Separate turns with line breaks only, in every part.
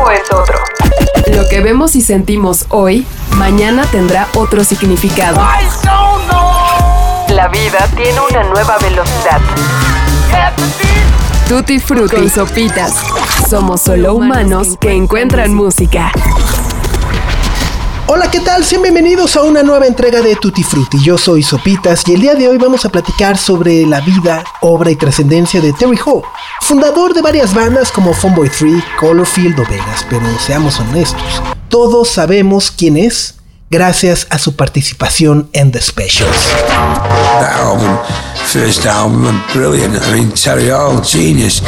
tiempo es otro.
Lo que vemos y sentimos hoy, mañana tendrá otro significado.
La vida tiene una nueva velocidad.
Tutti Frutti y Sopitas. Somos solo humanos que encuentran música.
Hola, ¿qué tal? Sean bienvenidos a una nueva entrega de Tutti Frutti. Yo soy Sopitas y el día de hoy vamos a platicar sobre la vida, obra y trascendencia de Terry Hall, fundador de varias bandas como Funboy 3, Colorfield o Vegas, pero seamos honestos, todos sabemos quién es gracias a su participación en The Specials.
That album, first album, brilliant. I mean, Terry Hall, genius.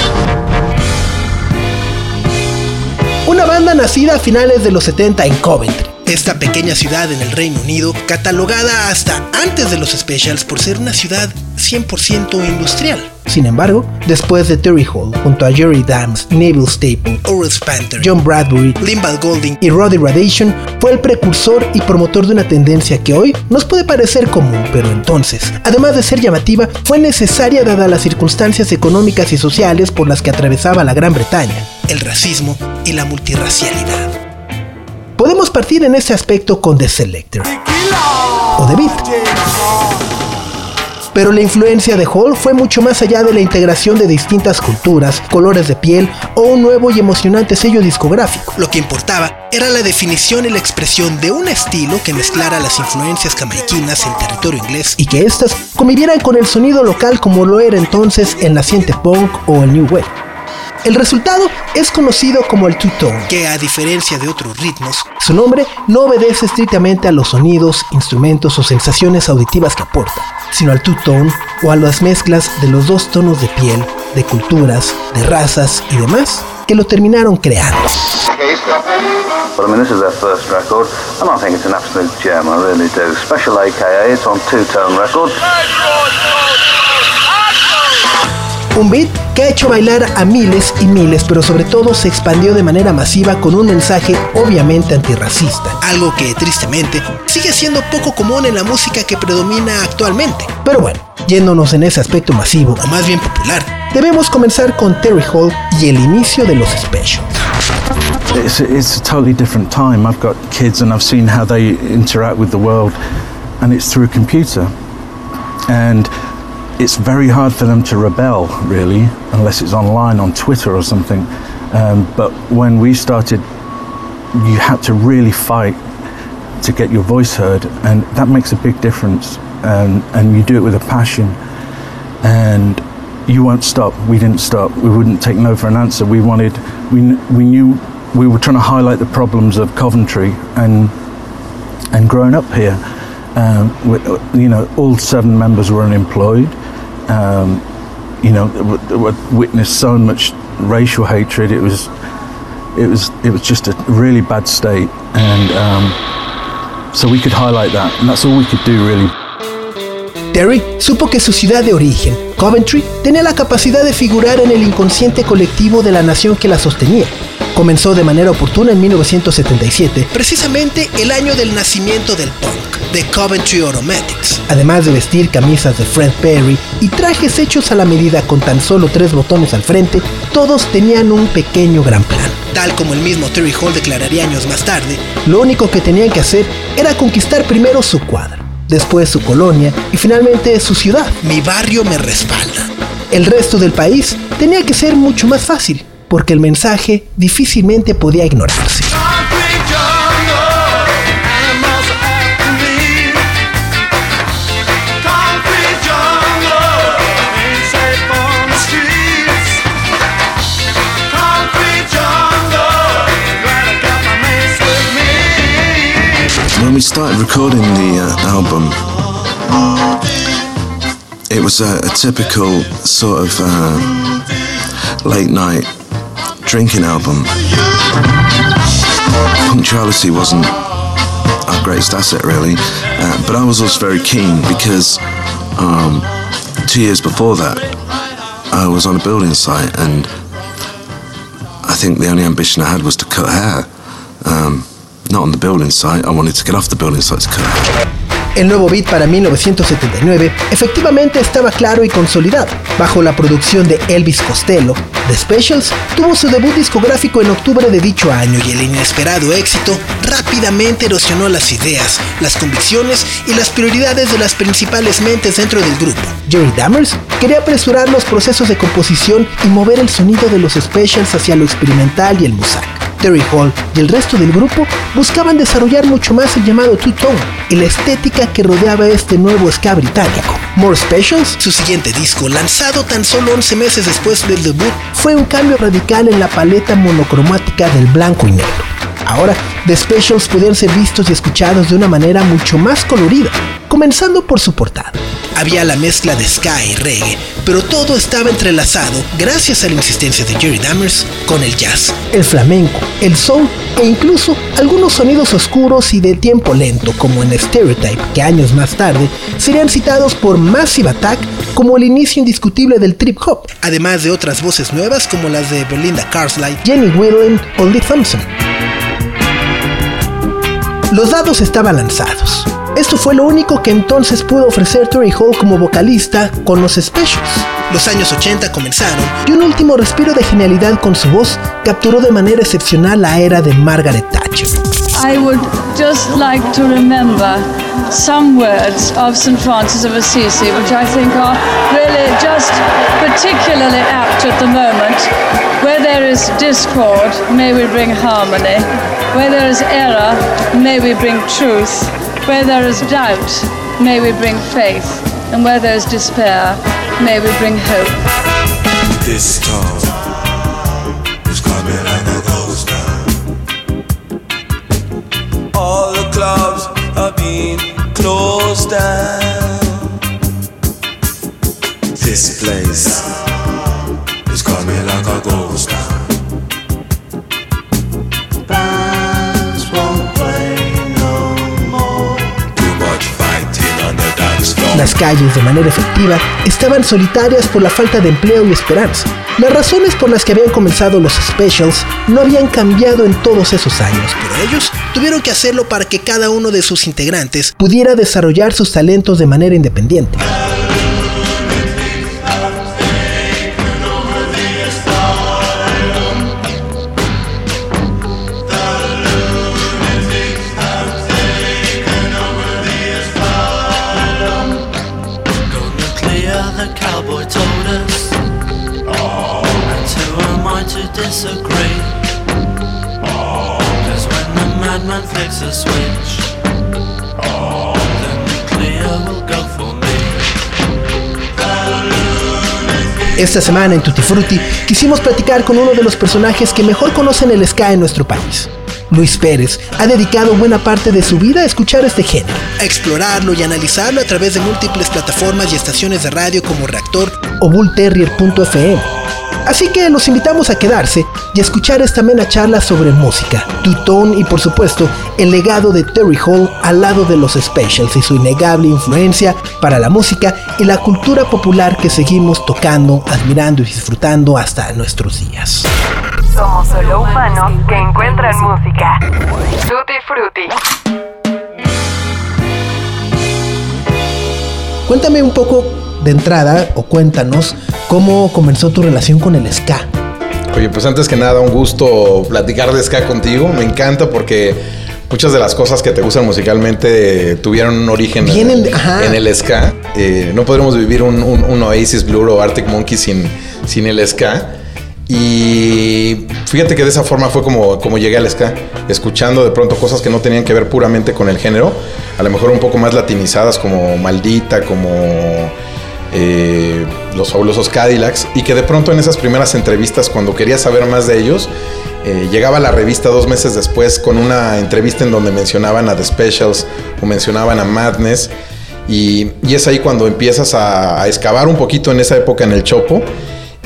Una banda nacida a finales de los 70 en Coventry, esta pequeña ciudad en el Reino Unido, catalogada hasta antes de los specials por ser una ciudad 100% industrial. Sin embargo, después de Terry Hall, junto a Jerry Dams, Neville Staple, Oral Spanter, John Bradbury, Limbal Golding y Roddy Radation, fue el precursor y promotor de una tendencia que hoy nos puede parecer común, pero entonces, además de ser llamativa, fue necesaria dadas las circunstancias económicas y sociales por las que atravesaba la Gran Bretaña, el racismo y la multirracialidad. Podemos partir en ese aspecto con The Selector o The Beat. Pero la influencia de Hall fue mucho más allá de la integración de distintas culturas, colores de piel o un nuevo y emocionante sello discográfico. Lo que importaba era la definición y la expresión de un estilo que mezclara las influencias jamaiquinas en territorio inglés y que éstas convivieran con el sonido local como lo era entonces el naciente punk o el new wave. El resultado es conocido como el two-tone, que a diferencia de otros ritmos, su nombre no obedece estrictamente a los sonidos, instrumentos o sensaciones auditivas que aporta, sino al two-tone o a las mezclas de los dos tonos de piel, de culturas, de razas y demás que lo terminaron creando.
But I mean, this is their first record, and I think it's an absolute gem, I really do. Special AKA, it's on two-tone record.
Un beat que ha hecho bailar a miles y miles, pero sobre todo se expandió de manera masiva con un mensaje obviamente antirracista, algo que tristemente sigue siendo poco común en la música que predomina actualmente. Pero bueno, yéndonos en ese aspecto masivo, o más bien popular, debemos comenzar con Terry Hall y el inicio de los specials.
It's a, it's a totally different time. I've got kids and I've seen how they interact with the world, and it's through a computer. And it's very hard for them to rebel, really, unless it's online on Twitter or something. Um, but when we started, you had to really fight to get your voice heard, and that makes a big difference. And, and you do it with a passion, and you won't stop. We didn't stop. We wouldn't take no for an answer. We wanted, we, we knew we were trying to highlight the problems of Coventry and, and growing up here. Um, with, you know, all seven members were unemployed. Um, you know, witnessed so much racial hatred. It was just a really bad state, and um, so we could highlight that, and that's all we could do really.
Terry supo que su ciudad de origen, Coventry, tenía la capacidad de figurar en el inconsciente colectivo de la nación que la sostenía. Comenzó de manera oportuna en 1977, precisamente el año del nacimiento del punk, de Coventry Automatics. Además de vestir camisas de Fred Perry y trajes hechos a la medida con tan solo tres botones al frente, todos tenían un pequeño gran plan. Tal como el mismo Terry Hall declararía años más tarde, lo único que tenían que hacer era conquistar primero su cuadra, después su colonia y finalmente su ciudad. Mi barrio me respalda. El resto del país tenía que ser mucho más fácil, porque el mensaje difícilmente podía ignorarse.
When we started recording the uh, album, it was a, a typical sort of um, late night drinking album. Punctuality wasn't our greatest asset, really, uh, but I was also very keen because um, two years before that, I was on a building site and I think the only ambition I had was to cut hair. Um, not on the building site, I wanted to get off the building site to.
El nuevo beat para 1979 efectivamente estaba claro y consolidado. Bajo la producción de Elvis Costello, The Specials tuvo su debut discográfico en octubre de dicho año y el inesperado éxito rápidamente erosionó las ideas, las convicciones y las prioridades de las principales mentes dentro del grupo. Jerry Dammers quería apresurar los procesos de composición y mover el sonido de los Specials hacia lo experimental y el musac. Terry Hall y el resto del grupo buscaban desarrollar mucho más el llamado two-tone y la estética que rodeaba este nuevo ska británico. More Specials, su siguiente disco, lanzado tan solo 11 meses después del debut, fue un cambio radical en la paleta monocromática del blanco y negro. Ahora, The Specials podían ser vistos y escuchados de una manera mucho más colorida, comenzando por su portada. Había la mezcla de ska y reggae, pero todo estaba entrelazado gracias a la insistencia de Jerry Dammers con el jazz, el flamenco, el soul e incluso algunos sonidos oscuros y de tiempo lento, como en Stereotype, que años más tarde serían citados por Massive Attack como el inicio indiscutible del trip hop, además de otras voces nuevas como las de Belinda Carlisle, Jenny Whelan o Lee Thompson. Los dados estaban lanzados. Esto fue lo único que entonces pudo ofrecer Terry Hall como vocalista con los Specials. Los años 80 comenzaron y un último respiro de genialidad con su voz capturó de manera excepcional la era de Margaret Thatcher.
I would just like to remember some words of St. Francis of Assisi, which I think are really just particularly apt at the moment. Where there is discord, may we bring harmony. Where there is error, may we bring truth. Where there is doubt, may we bring faith. And where there is despair, may we bring hope.
This storm clubs are being closed down. This place is coming like a ghost
Las calles, de manera efectiva, estaban solitarias por la falta de empleo y esperanza. Las razones por las que habían comenzado los specials no habían cambiado en todos esos años, pero ellos tuvieron que hacerlo para que cada uno de sus integrantes pudiera desarrollar sus talentos de manera independiente. Esta semana en Tutti Frutti quisimos platicar con uno de los personajes que mejor conocen el ska en nuestro país. Luis Pérez ha dedicado buena parte de su vida a escuchar este género, a explorarlo y analizarlo a través de múltiples plataformas y estaciones de radio como Reactor o Bullterrier.fm. Así que los invitamos a quedarse y a escuchar esta amena charla sobre música, tutón y por supuesto el legado de Terry Hall al lado de los Specials y su innegable influencia para la música y la cultura popular que seguimos tocando, admirando y disfrutando hasta nuestros días.
Somos solo humanos que encuentran música. Tutti Frutti.
Cuéntame un poco de entrada o cuéntanos cómo comenzó tu relación con el ska.
Oye, pues antes que nada, un gusto platicar de ska contigo. Me encanta porque muchas de las cosas que te gustan musicalmente tuvieron un origen
Vienen
en, el ska. Eh, no podríamos vivir un, un- un Oasis Blur o Arctic Monkey sin, sin el ska. Y fíjate que de esa forma fue como, como llegué al ska, escuchando de pronto cosas que no tenían que ver puramente con el género, a lo mejor un poco más latinizadas como Maldita, como eh, los fabulosos Cadillacs, y que de pronto en esas primeras entrevistas, cuando quería saber más de ellos, eh, llegaba la revista dos meses después con una entrevista en donde mencionaban a The Specials o mencionaban a Madness. Y, y es ahí cuando empiezas a, a excavar un poquito en esa época en el Chopo.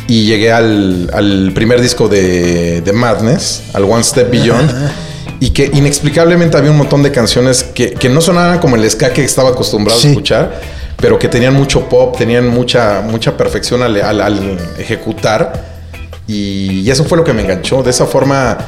Y llegué al, al primer disco de, de Madness, al One Step Beyond. Y que inexplicablemente había un montón de canciones que, que no sonaban como el ska que estaba acostumbrado
Sí.
a escuchar, pero que tenían mucho pop, tenían mucha, mucha perfección al, al- al ejecutar. Y, y eso fue lo que me enganchó. De esa forma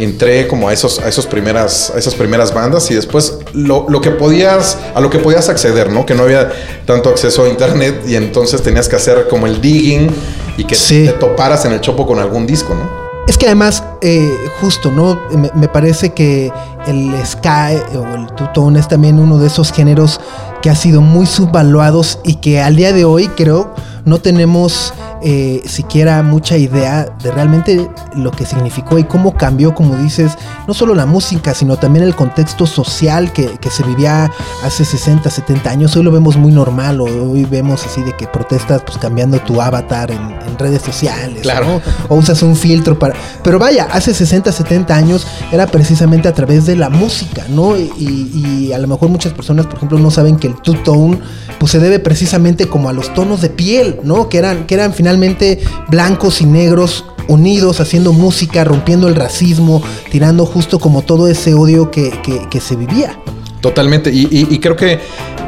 entré como a esos a esos primeras a esas primeras bandas y después lo, lo que podías a lo que podías acceder no que no había tanto acceso a internet y entonces tenías que hacer como el digging y que te toparas en el chopo con algún disco no
Es que además, eh, justo, ¿no? Me, me parece que el ska o el two-tone es también uno de esos géneros que ha sido muy subvaluados y que al día de hoy creo no tenemos eh, siquiera mucha idea de realmente lo que significó y cómo cambió, como dices, no solo la música, sino también el contexto social que, que se vivía hace 60, 70 años. Hoy lo vemos muy normal, o hoy vemos así de que protestas pues cambiando tu avatar en, en redes sociales,
Claro.
¿no? o usas un filtro para... Pero vaya, hace 60, 70 años era precisamente a través de la música, ¿no? Y, a lo mejor muchas personas, por ejemplo, no saben que el two-tone pues se debe precisamente como a los tonos de piel, ¿no? Que eran, que eran finalmente blancos y negros unidos, haciendo música, rompiendo el racismo, tirando justo como todo ese odio que se vivía.
Totalmente, y, y- y creo que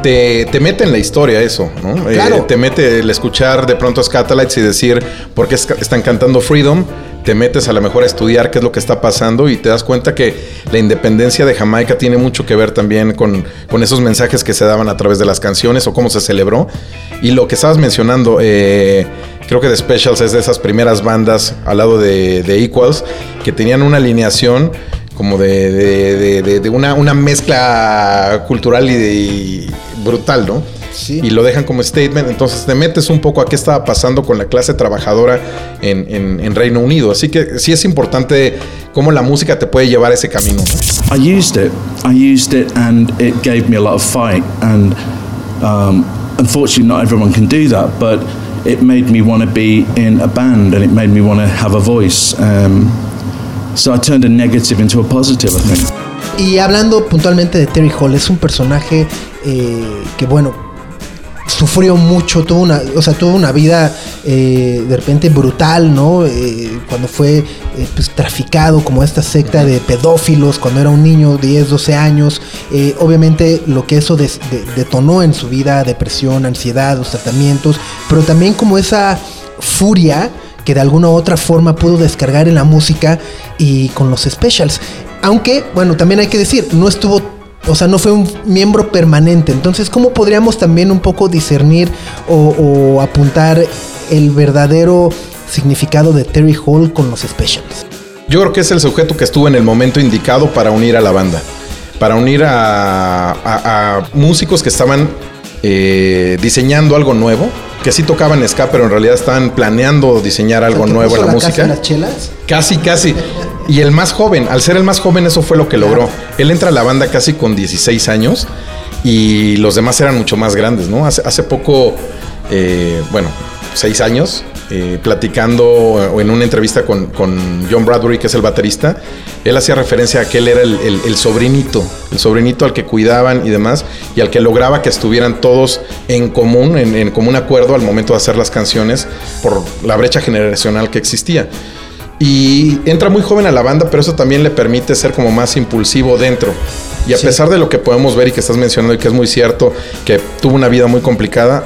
te, te mete en la historia eso, ¿no? Eh,
Claro.
te mete el escuchar de pronto a Scatalites y decir por qué es- están cantando Freedom, te metes a lo mejor a estudiar qué es lo que está pasando y te das cuenta que la independencia de Jamaica tiene mucho que ver también con, con esos mensajes que se daban a través de las canciones o cómo se celebró. Y lo que estabas mencionando, eh, creo que The Specials es de esas primeras bandas al lado de, de Equals que tenían una alineación como de, de- de- de- de una, una mezcla cultural y, de- y brutal, ¿no? Y lo dejan como statement. Entonces te metes un poco a qué estaba pasando con la clase trabajadora en, en- en Reino Unido. Así que sí es importante cómo la música te puede llevar a ese camino. ¿no?
I used it. I used it, and it gave me a lot of fight. And um, unfortunately, not everyone can do that. But it made me want to be in a band, and it made me want to have a voice. Um, so I turned a negative into a positive. I.
Y hablando puntualmente de Terry Hall, es un personaje eh, que, bueno, sufrió mucho, tuvo una, o sea, tuvo una vida eh, de repente brutal, ¿no? Eh, cuando fue pues, traficado como esta secta de pedófilos, cuando era un niño, 10, 12 años. Obviamente lo que eso des- de- detonó en su vida, depresión, ansiedad, los tratamientos, pero también como esa furia que de alguna u otra forma pudo descargar en la música y con los specials. Aunque, bueno, también hay que decir, no estuvo, o sea, no fue un miembro permanente. Entonces, ¿cómo podríamos también un poco discernir o, apuntar el verdadero significado de Terry Hall con los specials?
Yo creo que es el sujeto que estuvo en el momento indicado para unir a la banda. Para unir a músicos que estaban eh, diseñando algo nuevo. Que sí tocaban ska, pero en realidad estaban planeando diseñar algo
¿Te
nuevo en la,
casa
música.
en las chelas?
Casi, casi. Y el más joven, al ser el más joven, eso fue lo que logró. Él entra a la banda casi con 16 años y los demás eran mucho más grandes, ¿no? Hace, hace poco, eh, bueno, seis años, eh, platicando o en una entrevista con, con John Bradbury, que es el baterista, él hacía referencia a que él era el, el- el sobrinito, el sobrinito al que cuidaban y demás, y al que lograba que estuvieran todos en común, en, en común acuerdo al momento de hacer las canciones por la brecha generacional que existía. Y entra muy joven a la banda, pero eso también le permite ser como más impulsivo dentro. Y a
Sí.
pesar de lo que podemos ver y que estás mencionando y que es muy cierto, que tuvo una vida muy complicada,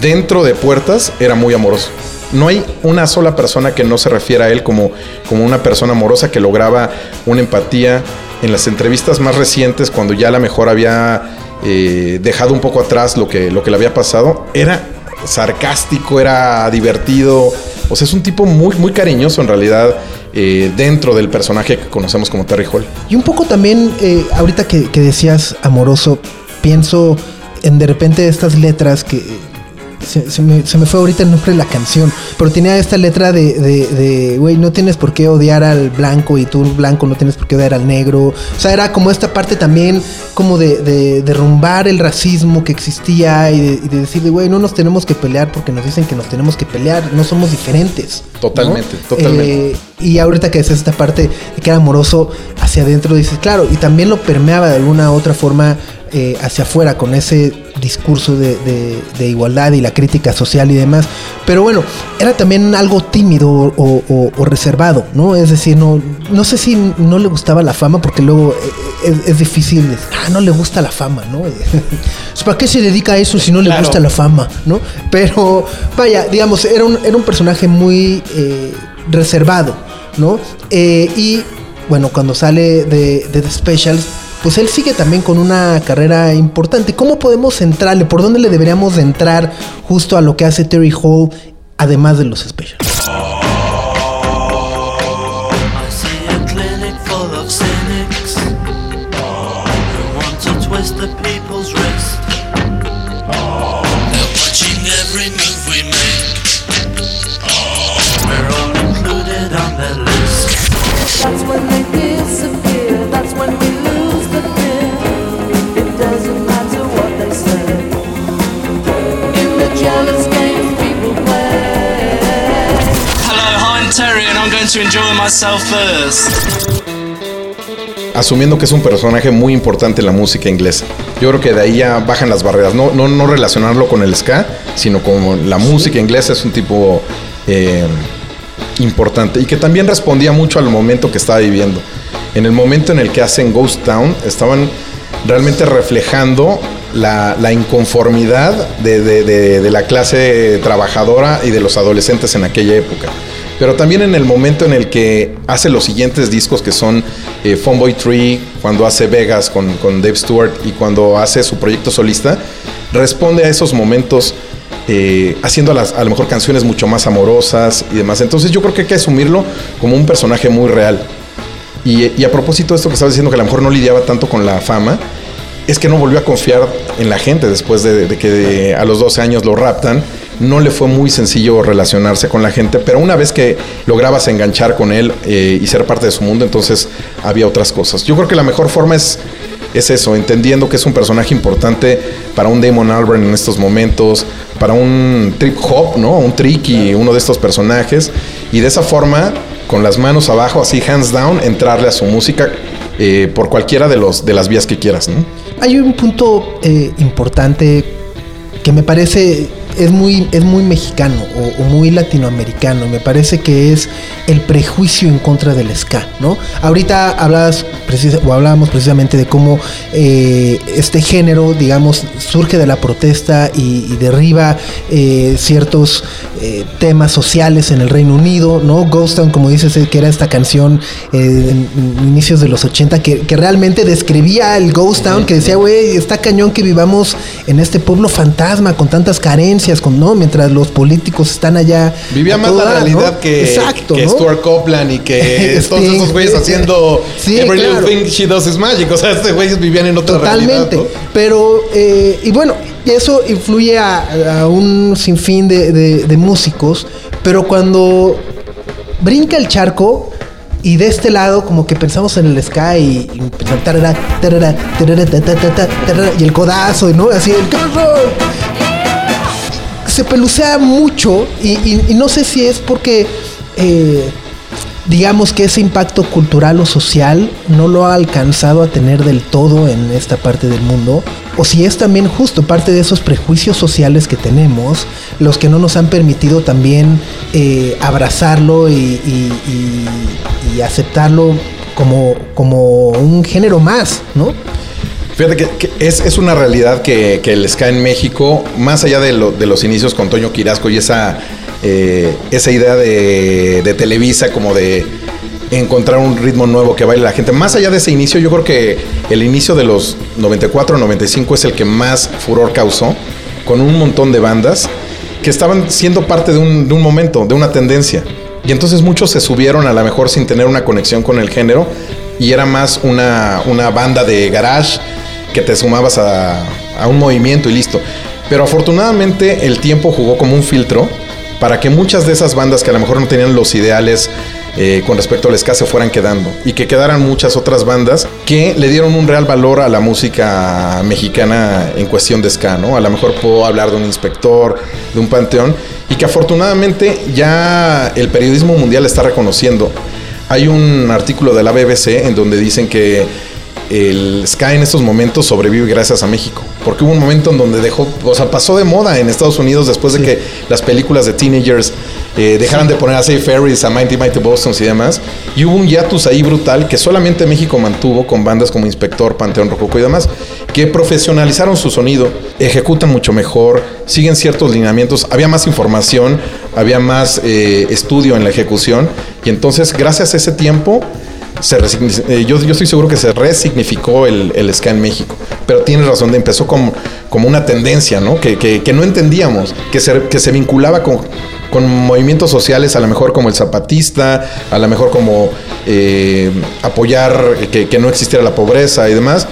dentro de puertas era muy amoroso. No hay una sola persona que no se refiera a él como, como una persona amorosa que lograba una empatía. En las entrevistas más recientes, cuando ya a lo mejor había eh, dejado un poco atrás lo que, lo que le había pasado, era sarcástico, era divertido. O sea, es un tipo muy, muy cariñoso en realidad eh, dentro del personaje que conocemos como Terry Hall.
Y un poco también, eh, ahorita que, que decías amoroso, pienso en de repente estas letras que se, se me, se me fue ahorita el nombre de la canción, pero tenía esta letra de, de, de, güey, no tienes por qué odiar al blanco y tú blanco no tienes por qué odiar al negro. O sea, era como esta parte también como de, de derrumbar el racismo que existía y de, y de decir, güey, no nos tenemos que pelear porque nos dicen que nos tenemos que pelear, no somos diferentes. ¿no?
Totalmente, totalmente.
Eh, y ahorita que es esta parte de que era amoroso hacia adentro, dices, claro, y también lo permeaba de alguna u otra forma eh, hacia afuera con ese discurso de, de- de igualdad y la crítica social y demás. Pero bueno, era también algo tímido o, o- o reservado, ¿no? Es decir, no, no sé si no le gustaba la fama, porque luego eh, es, es difícil, decir, ah, no le gusta la fama, ¿no? Pues, ¿Para qué se dedica a eso si no le
Claro.
gusta la fama, ¿no? Pero vaya, digamos, era un, era un personaje muy eh, reservado, ¿no? Eh, y bueno, cuando sale de, de The Specials, pues él sigue también con una carrera importante. ¿Cómo podemos centrarle? ¿Por dónde le deberíamos de entrar justo a lo que hace Terry Hall, además de los Specials?
To enjoy myself first.
asumiendo que es un personaje muy importante en la música inglesa. Yo creo que de ahí ya bajan las barreras. No, no, no relacionarlo con el ska, sino con la música inglesa es un tipo eh, importante y que también respondía mucho al momento que estaba viviendo. En el momento en el que hacen Ghost Town, estaban realmente reflejando la, la inconformidad de, de- de- de la clase trabajadora y de los adolescentes en aquella época. Pero también en el momento en el que hace los siguientes discos que son eh, Funboy Tree, cuando hace Vegas con, con Dave Stewart y cuando hace su proyecto solista, responde a esos momentos eh, haciendo las, a lo mejor canciones mucho más amorosas y demás. Entonces yo creo que hay que asumirlo como un personaje muy real. Y, y a propósito de esto que estaba diciendo que a lo mejor no lidiaba tanto con la fama, es que no volvió a confiar en la gente después de, de que de- a los 12 años lo raptan. No le fue muy sencillo relacionarse con la gente, pero una vez que lograbas enganchar con él eh, y ser parte de su mundo, entonces había otras cosas. Yo creo que la mejor forma es, es eso, entendiendo que es un personaje importante para un Damon Albarn en estos momentos, para un trip hop, ¿no? Un tricky, uno de estos personajes, y de esa forma, con las manos abajo, así hands down, entrarle a su música eh, por cualquiera de, los, de las vías que quieras, ¿no?
Hay un punto eh, importante que me parece es muy, es muy mexicano o, muy latinoamericano. Me parece que es el prejuicio en contra del ska, ¿no? Ahorita hablabas o hablábamos precisamente de cómo eh, este género, digamos, surge de la protesta y, derriba eh, ciertos eh, temas sociales en el Reino Unido, ¿no? Ghost Town, como dices, que era esta canción en inicios de los 80 que, que realmente describía el Ghost Town, que decía, güey, está cañón que vivamos en este pueblo fantasma con tantas carencias, con, ¿no? Mientras los políticos están allá.
Vivía más la realidad que,
Exacto,
que
¿no?
Stuart Copeland y que todos esos güeyes haciendo
Sí,
Every
claro.
Little Thing She Does Is Magic. O sea, estos güeyes vivían en otra
Totalmente.
realidad. ¿no?
Pero, eh, y bueno, y eso influye a, a un sinfín de, de- de músicos, pero cuando brinca el charco y de este lado como que pensamos en el sky y, y tarara, y el codazo, ¿no? Así el carro. Se pelucea mucho y, no sé si es porque... eh, digamos que ese impacto cultural o social no lo ha alcanzado a tener del todo en esta parte del mundo, o si es también justo parte de esos prejuicios sociales que tenemos, los que no nos han permitido también eh, abrazarlo y- y aceptarlo como, como un género más, ¿no?
Fíjate que, es, una realidad que, que el ska en México, más allá de, lo- de los inicios con Toño Quirasco y esa, eh, idea de, Televisa como de encontrar un ritmo nuevo que baile la gente, más allá de ese inicio, yo creo que el inicio de los 94, 95 es el que más furor causó, con un montón de bandas que estaban siendo parte de un, momento, de una tendencia. Y entonces muchos se subieron a lo mejor sin tener una conexión con el género y era más una banda de garage que te sumabas a, un movimiento y listo. Pero afortunadamente el tiempo jugó como un filtro para que muchas de esas bandas que a lo mejor no tenían los ideales eh, con respecto al ska se fueran quedando y que quedaran muchas otras bandas que le dieron un real valor a la música mexicana en cuestión de ska. A lo mejor puedo hablar de un inspector, de un panteón y que afortunadamente ya el periodismo mundial está reconociendo. Hay un artículo de la BBC en donde dicen que el ska en estos momentos sobrevive gracias a México. Porque hubo un momento en donde dejó, o sea, pasó de moda en Estados Unidos después de que las películas de teenagers eh, dejaran de poner a Safe Ferries, a Mighty Mighty Boston y demás. Y hubo un hiatus ahí brutal que solamente México mantuvo con bandas como Inspector, Panteón Rococo y demás, que profesionalizaron su sonido, ejecutan mucho mejor, siguen ciertos lineamientos, había más información, había más eh, estudio en la ejecución. Y entonces, gracias a ese tiempo, se eh, yo, yo estoy seguro que se resignificó el, el ska en México. Pero tienes razón, empezó como, como una tendencia, ¿no? Que, que- que no entendíamos, que se, que se vinculaba con, con movimientos sociales, a lo mejor como el zapatista, a lo mejor como eh, apoyar que, que no existiera la pobreza y demás.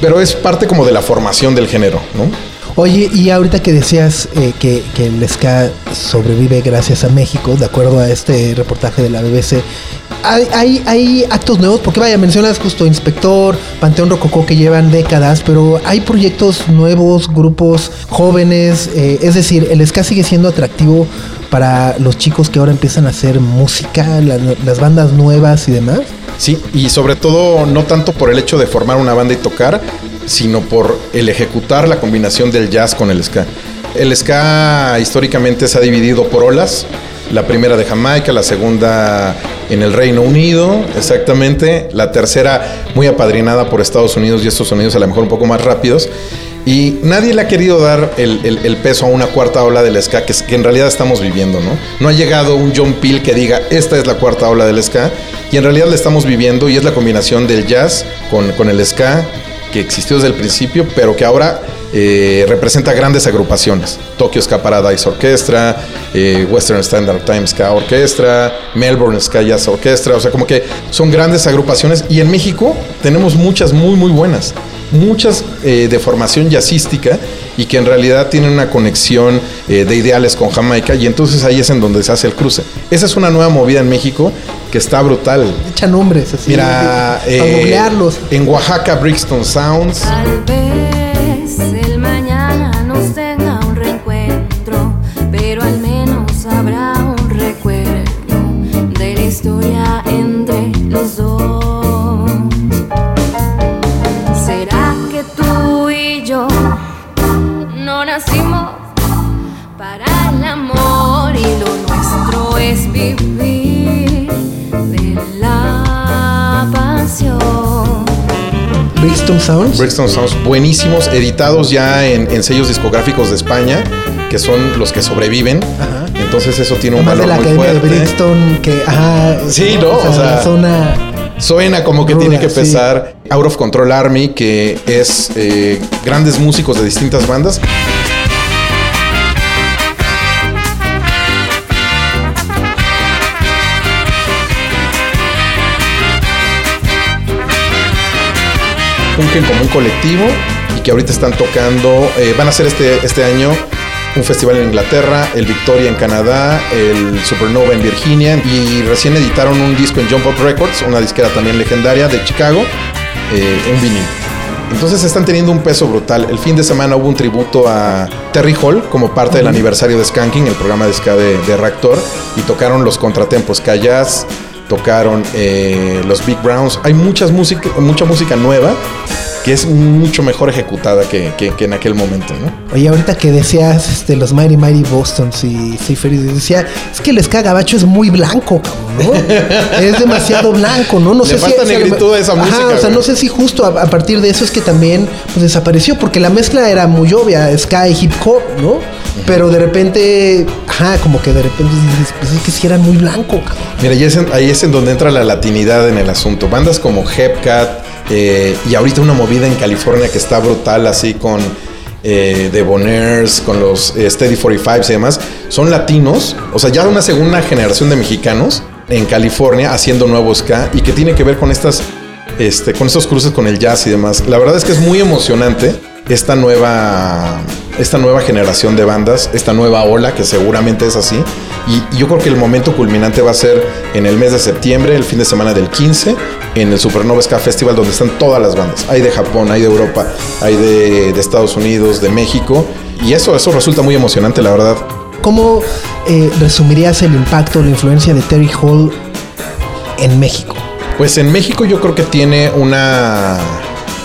Pero es parte como de la formación del género, ¿no?
Oye, y ahorita que decías eh, que, que el ska sobrevive gracias a México, de acuerdo a este reportaje de la BBC, hay, hay, actos nuevos, porque vaya, mencionas justo Inspector, Panteón Rococó que llevan décadas, pero hay proyectos nuevos, grupos jóvenes, eh, es decir, el ska sigue siendo atractivo para los chicos que ahora empiezan a hacer música, la- las bandas nuevas y demás.
Sí, y sobre todo no tanto por el hecho de formar una banda y tocar, sino por el ejecutar la combinación del jazz con el ska. El ska históricamente se ha dividido por olas. La primera de Jamaica, la segunda en el Reino Unido, exactamente. La tercera muy apadrinada por Estados Unidos y estos sonidos a lo mejor un poco más rápidos. Y nadie le ha querido dar el, peso a una cuarta ola del ska que en realidad estamos viviendo, ¿no? No ha llegado un John Peel que diga, esta es la cuarta ola del ska, y en realidad la estamos viviendo y es la combinación del jazz con, con el ska existió desde el principio, pero que ahora eh, representa grandes agrupaciones. Tokyo Ska Paradise Orchestra, eh, Western Standard Time Ska Orchestra, Melbourne Ska Jazz Orchestra, o sea, como que son grandes agrupaciones y en México tenemos muchas muy, muy buenas muchas eh, de formación jazzística y que en realidad tienen una conexión eh, de ideales con Jamaica y entonces ahí es en donde se hace el cruce. Esa es una nueva movida en México que está brutal.
Echa nombres así.
Mira, eh, en Oaxaca, Brixton Sounds,
Tal
Brixton Sounds.
Sounds buenísimos, editados ya en, en sellos discográficos de España, que son los que sobreviven. Entonces eso tiene un
Más de
valor
la
muy
academia de. Brixton que, ajá.
Sí, ¿no? O sea,
la zona
Suena como que
Ruda,
tiene que
sí.
pesar Out of Control Army, que es eh, grandes músicos de distintas bandas. Fungen como un colectivo y que ahorita están tocando, eh, van a hacer este, este año un festival en Inglaterra, el Victoria en Canadá, el Supernova en Virginia y recién editaron un disco en Jump Up Records, una disquera también legendaria de Chicago, eh, en vinil. Entonces están teniendo un peso brutal. El fin de semana hubo un tributo a Terry Hall como parte del aniversario de Skanking, el programa de ska de, de Reactor, y tocaron los contratempos Jazz, tocaron eh, los Big Browns. Hay muchas música, mucha música nueva que es mucho mejor ejecutada que, que- que en aquel momento, ¿no?
Oye, ahorita que decías este, los Mighty Mighty Bostons y y decía, es que el ska gabacho es muy blanco, cabrón, ¿no? es demasiado blanco, ¿no? No
Le falta
si-
negritud a esa
Ajá,
música,
O sea, no sé si justo a, a partir de eso es que también pues, desapareció, porque la mezcla era muy obvia, ska y hip hop, ¿no? Pero de repente, ajá, como que de repente dices, pues es que sí era muy blanco, cabrón.
Mira, ahí es, en, ahí es en donde entra la latinidad en el asunto. Bandas como Hepcat eh, y ahorita una movida en California que está brutal, así con eh, The con los eh, Steady 45 y demás, son latinos, o sea, ya una segunda generación de mexicanos en California haciendo nuevo ska y que tiene que ver con estas, este, con estos cruces con el jazz y demás. La verdad es que es muy emocionante esta nueva, esta nueva generación de bandas, esta nueva ola que seguramente es así. Y, y yo creo que el momento culminante va a ser en el mes de septiembre, el fin de semana del 15, en el Supernova Ska Festival, donde están todas las bandas. Hay de Japón, hay de Europa, hay de, de Estados Unidos, de México. Y eso, eso resulta muy emocionante, la verdad.
¿Cómo eh, resumirías el impacto, la influencia de Terry Hall en México?
Pues en México yo creo que tiene una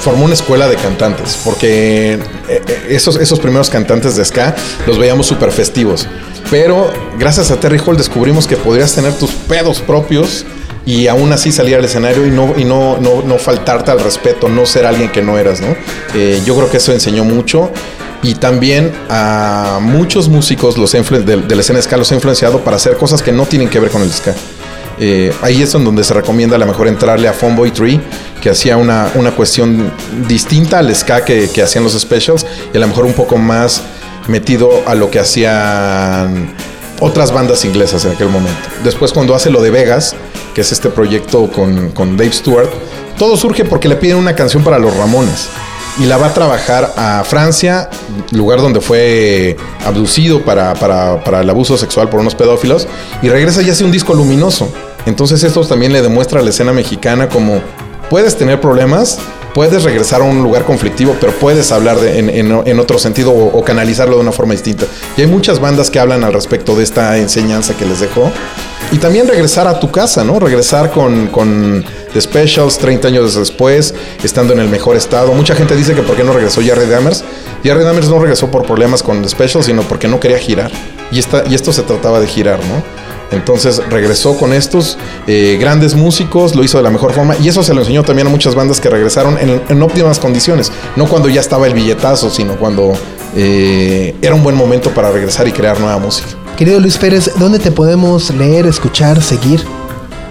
formó una escuela de cantantes, porque eh, eh, esos, esos primeros cantantes de ska los veíamos súper festivos. Pero gracias a Terry Hall descubrimos que podrías tener tus pedos propios y aún así salir al escenario y no, y no, no, no faltarte al respeto, no ser alguien que no eras, ¿no? Eh, yo creo que eso enseñó mucho. Y también a muchos músicos los de la escena ska los ha influenciado para hacer cosas que no tienen que ver con el ska. Eh, ahí es en donde se recomienda a lo mejor entrarle a Funboy Tree, que hacía una, una cuestión distinta al ska que, que hacían los specials, y a lo mejor un poco más metido a lo que hacían otras bandas inglesas en aquel momento. Después cuando hace lo de Vegas, que es este proyecto con, con Dave Stewart, todo surge porque le piden una canción para los Ramones y la va a trabajar a Francia, lugar donde fue abducido para, para- para el abuso sexual por unos pedófilos, y regresa y hace un disco luminoso. Entonces esto también le demuestra a la escena mexicana como puedes tener problemas, puedes regresar a un lugar conflictivo, pero puedes hablar en, en- en otro sentido o, o canalizarlo de una forma distinta. Y hay muchas bandas que hablan al respecto de esta enseñanza que les dejó. Y también regresar a tu casa, ¿no? Regresar con, con The Specials 30 años después, estando en el mejor estado. Mucha gente dice que por qué no regresó Jerry Dammers. Jerry Dammers no regresó por problemas con The Specials, sino porque no quería girar. Y, esta, y esto se trataba de girar, ¿no? Entonces regresó con estos eh, grandes músicos, lo hizo de la mejor forma y eso se lo enseñó también a muchas bandas que regresaron en, óptimas condiciones, no cuando ya estaba el billetazo, sino cuando eh, era un buen momento para regresar y crear nueva música.
Querido Luis Pérez, ¿dónde te podemos leer, escuchar, seguir?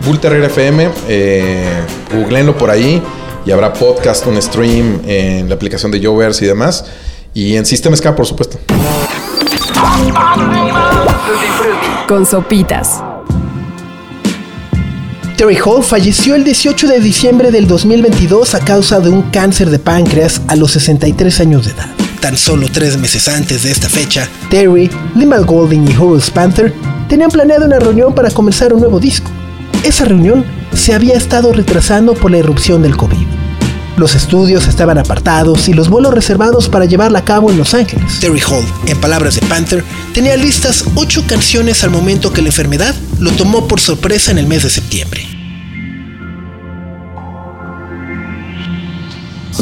Bull Terrier FM, eh, googleenlo por ahí y habrá podcast, un stream en la aplicación de Jovers y demás. Y en Sistema Ska, por supuesto.
Con sopitas.
Terry Hall falleció el 18 de diciembre del 2022 a causa de un cáncer de páncreas a los 63 años de edad. Tan solo tres meses antes de esta fecha, Terry, Limal Golding y Horace Panther tenían planeado una reunión para comenzar un nuevo disco. Esa reunión se había estado retrasando por la irrupción del COVID. Los estudios estaban apartados y los vuelos reservados para llevarla a cabo en Los Ángeles. Terry Hall, en palabras de Panther, tenía listas ocho canciones al momento que la enfermedad lo tomó por sorpresa en el mes de septiembre.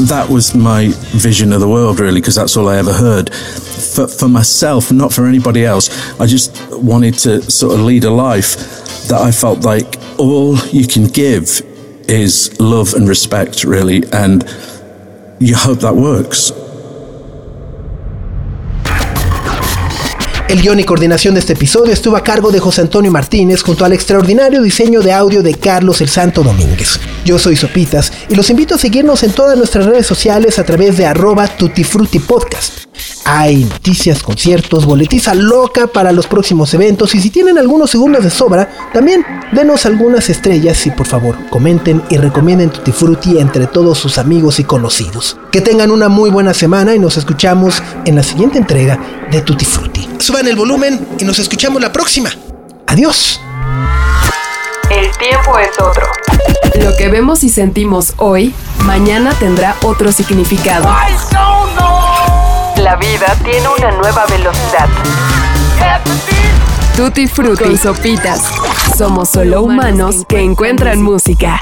that was my vision of the world really because that's all i ever heard for, for myself not for anybody else i just wanted to sort of lead a life that i felt like all you can give is love and respect really and you hope that works
El guion y coordinación de este episodio estuvo a cargo de José Antonio Martínez junto al extraordinario diseño de audio de Carlos El Santo Domínguez. Yo soy Sopitas y los invito a seguirnos en todas nuestras redes sociales a través de arroba tutifrutipodcast. Hay noticias, conciertos, boletiza loca para los próximos eventos y si tienen algunos segundos de sobra, también denos algunas estrellas y por favor comenten y recomienden Tutti entre todos sus amigos y conocidos. Que tengan una muy buena semana y nos escuchamos en la siguiente entrega de Tutti. Suban el volumen y nos escuchamos la próxima. Adiós.
El tiempo es otro.
Lo que vemos y sentimos hoy, mañana tendrá otro significado.
La vida tiene una nueva velocidad.
Tutti Frutti. Con sopitas. Somos solo humanos que encuentran música.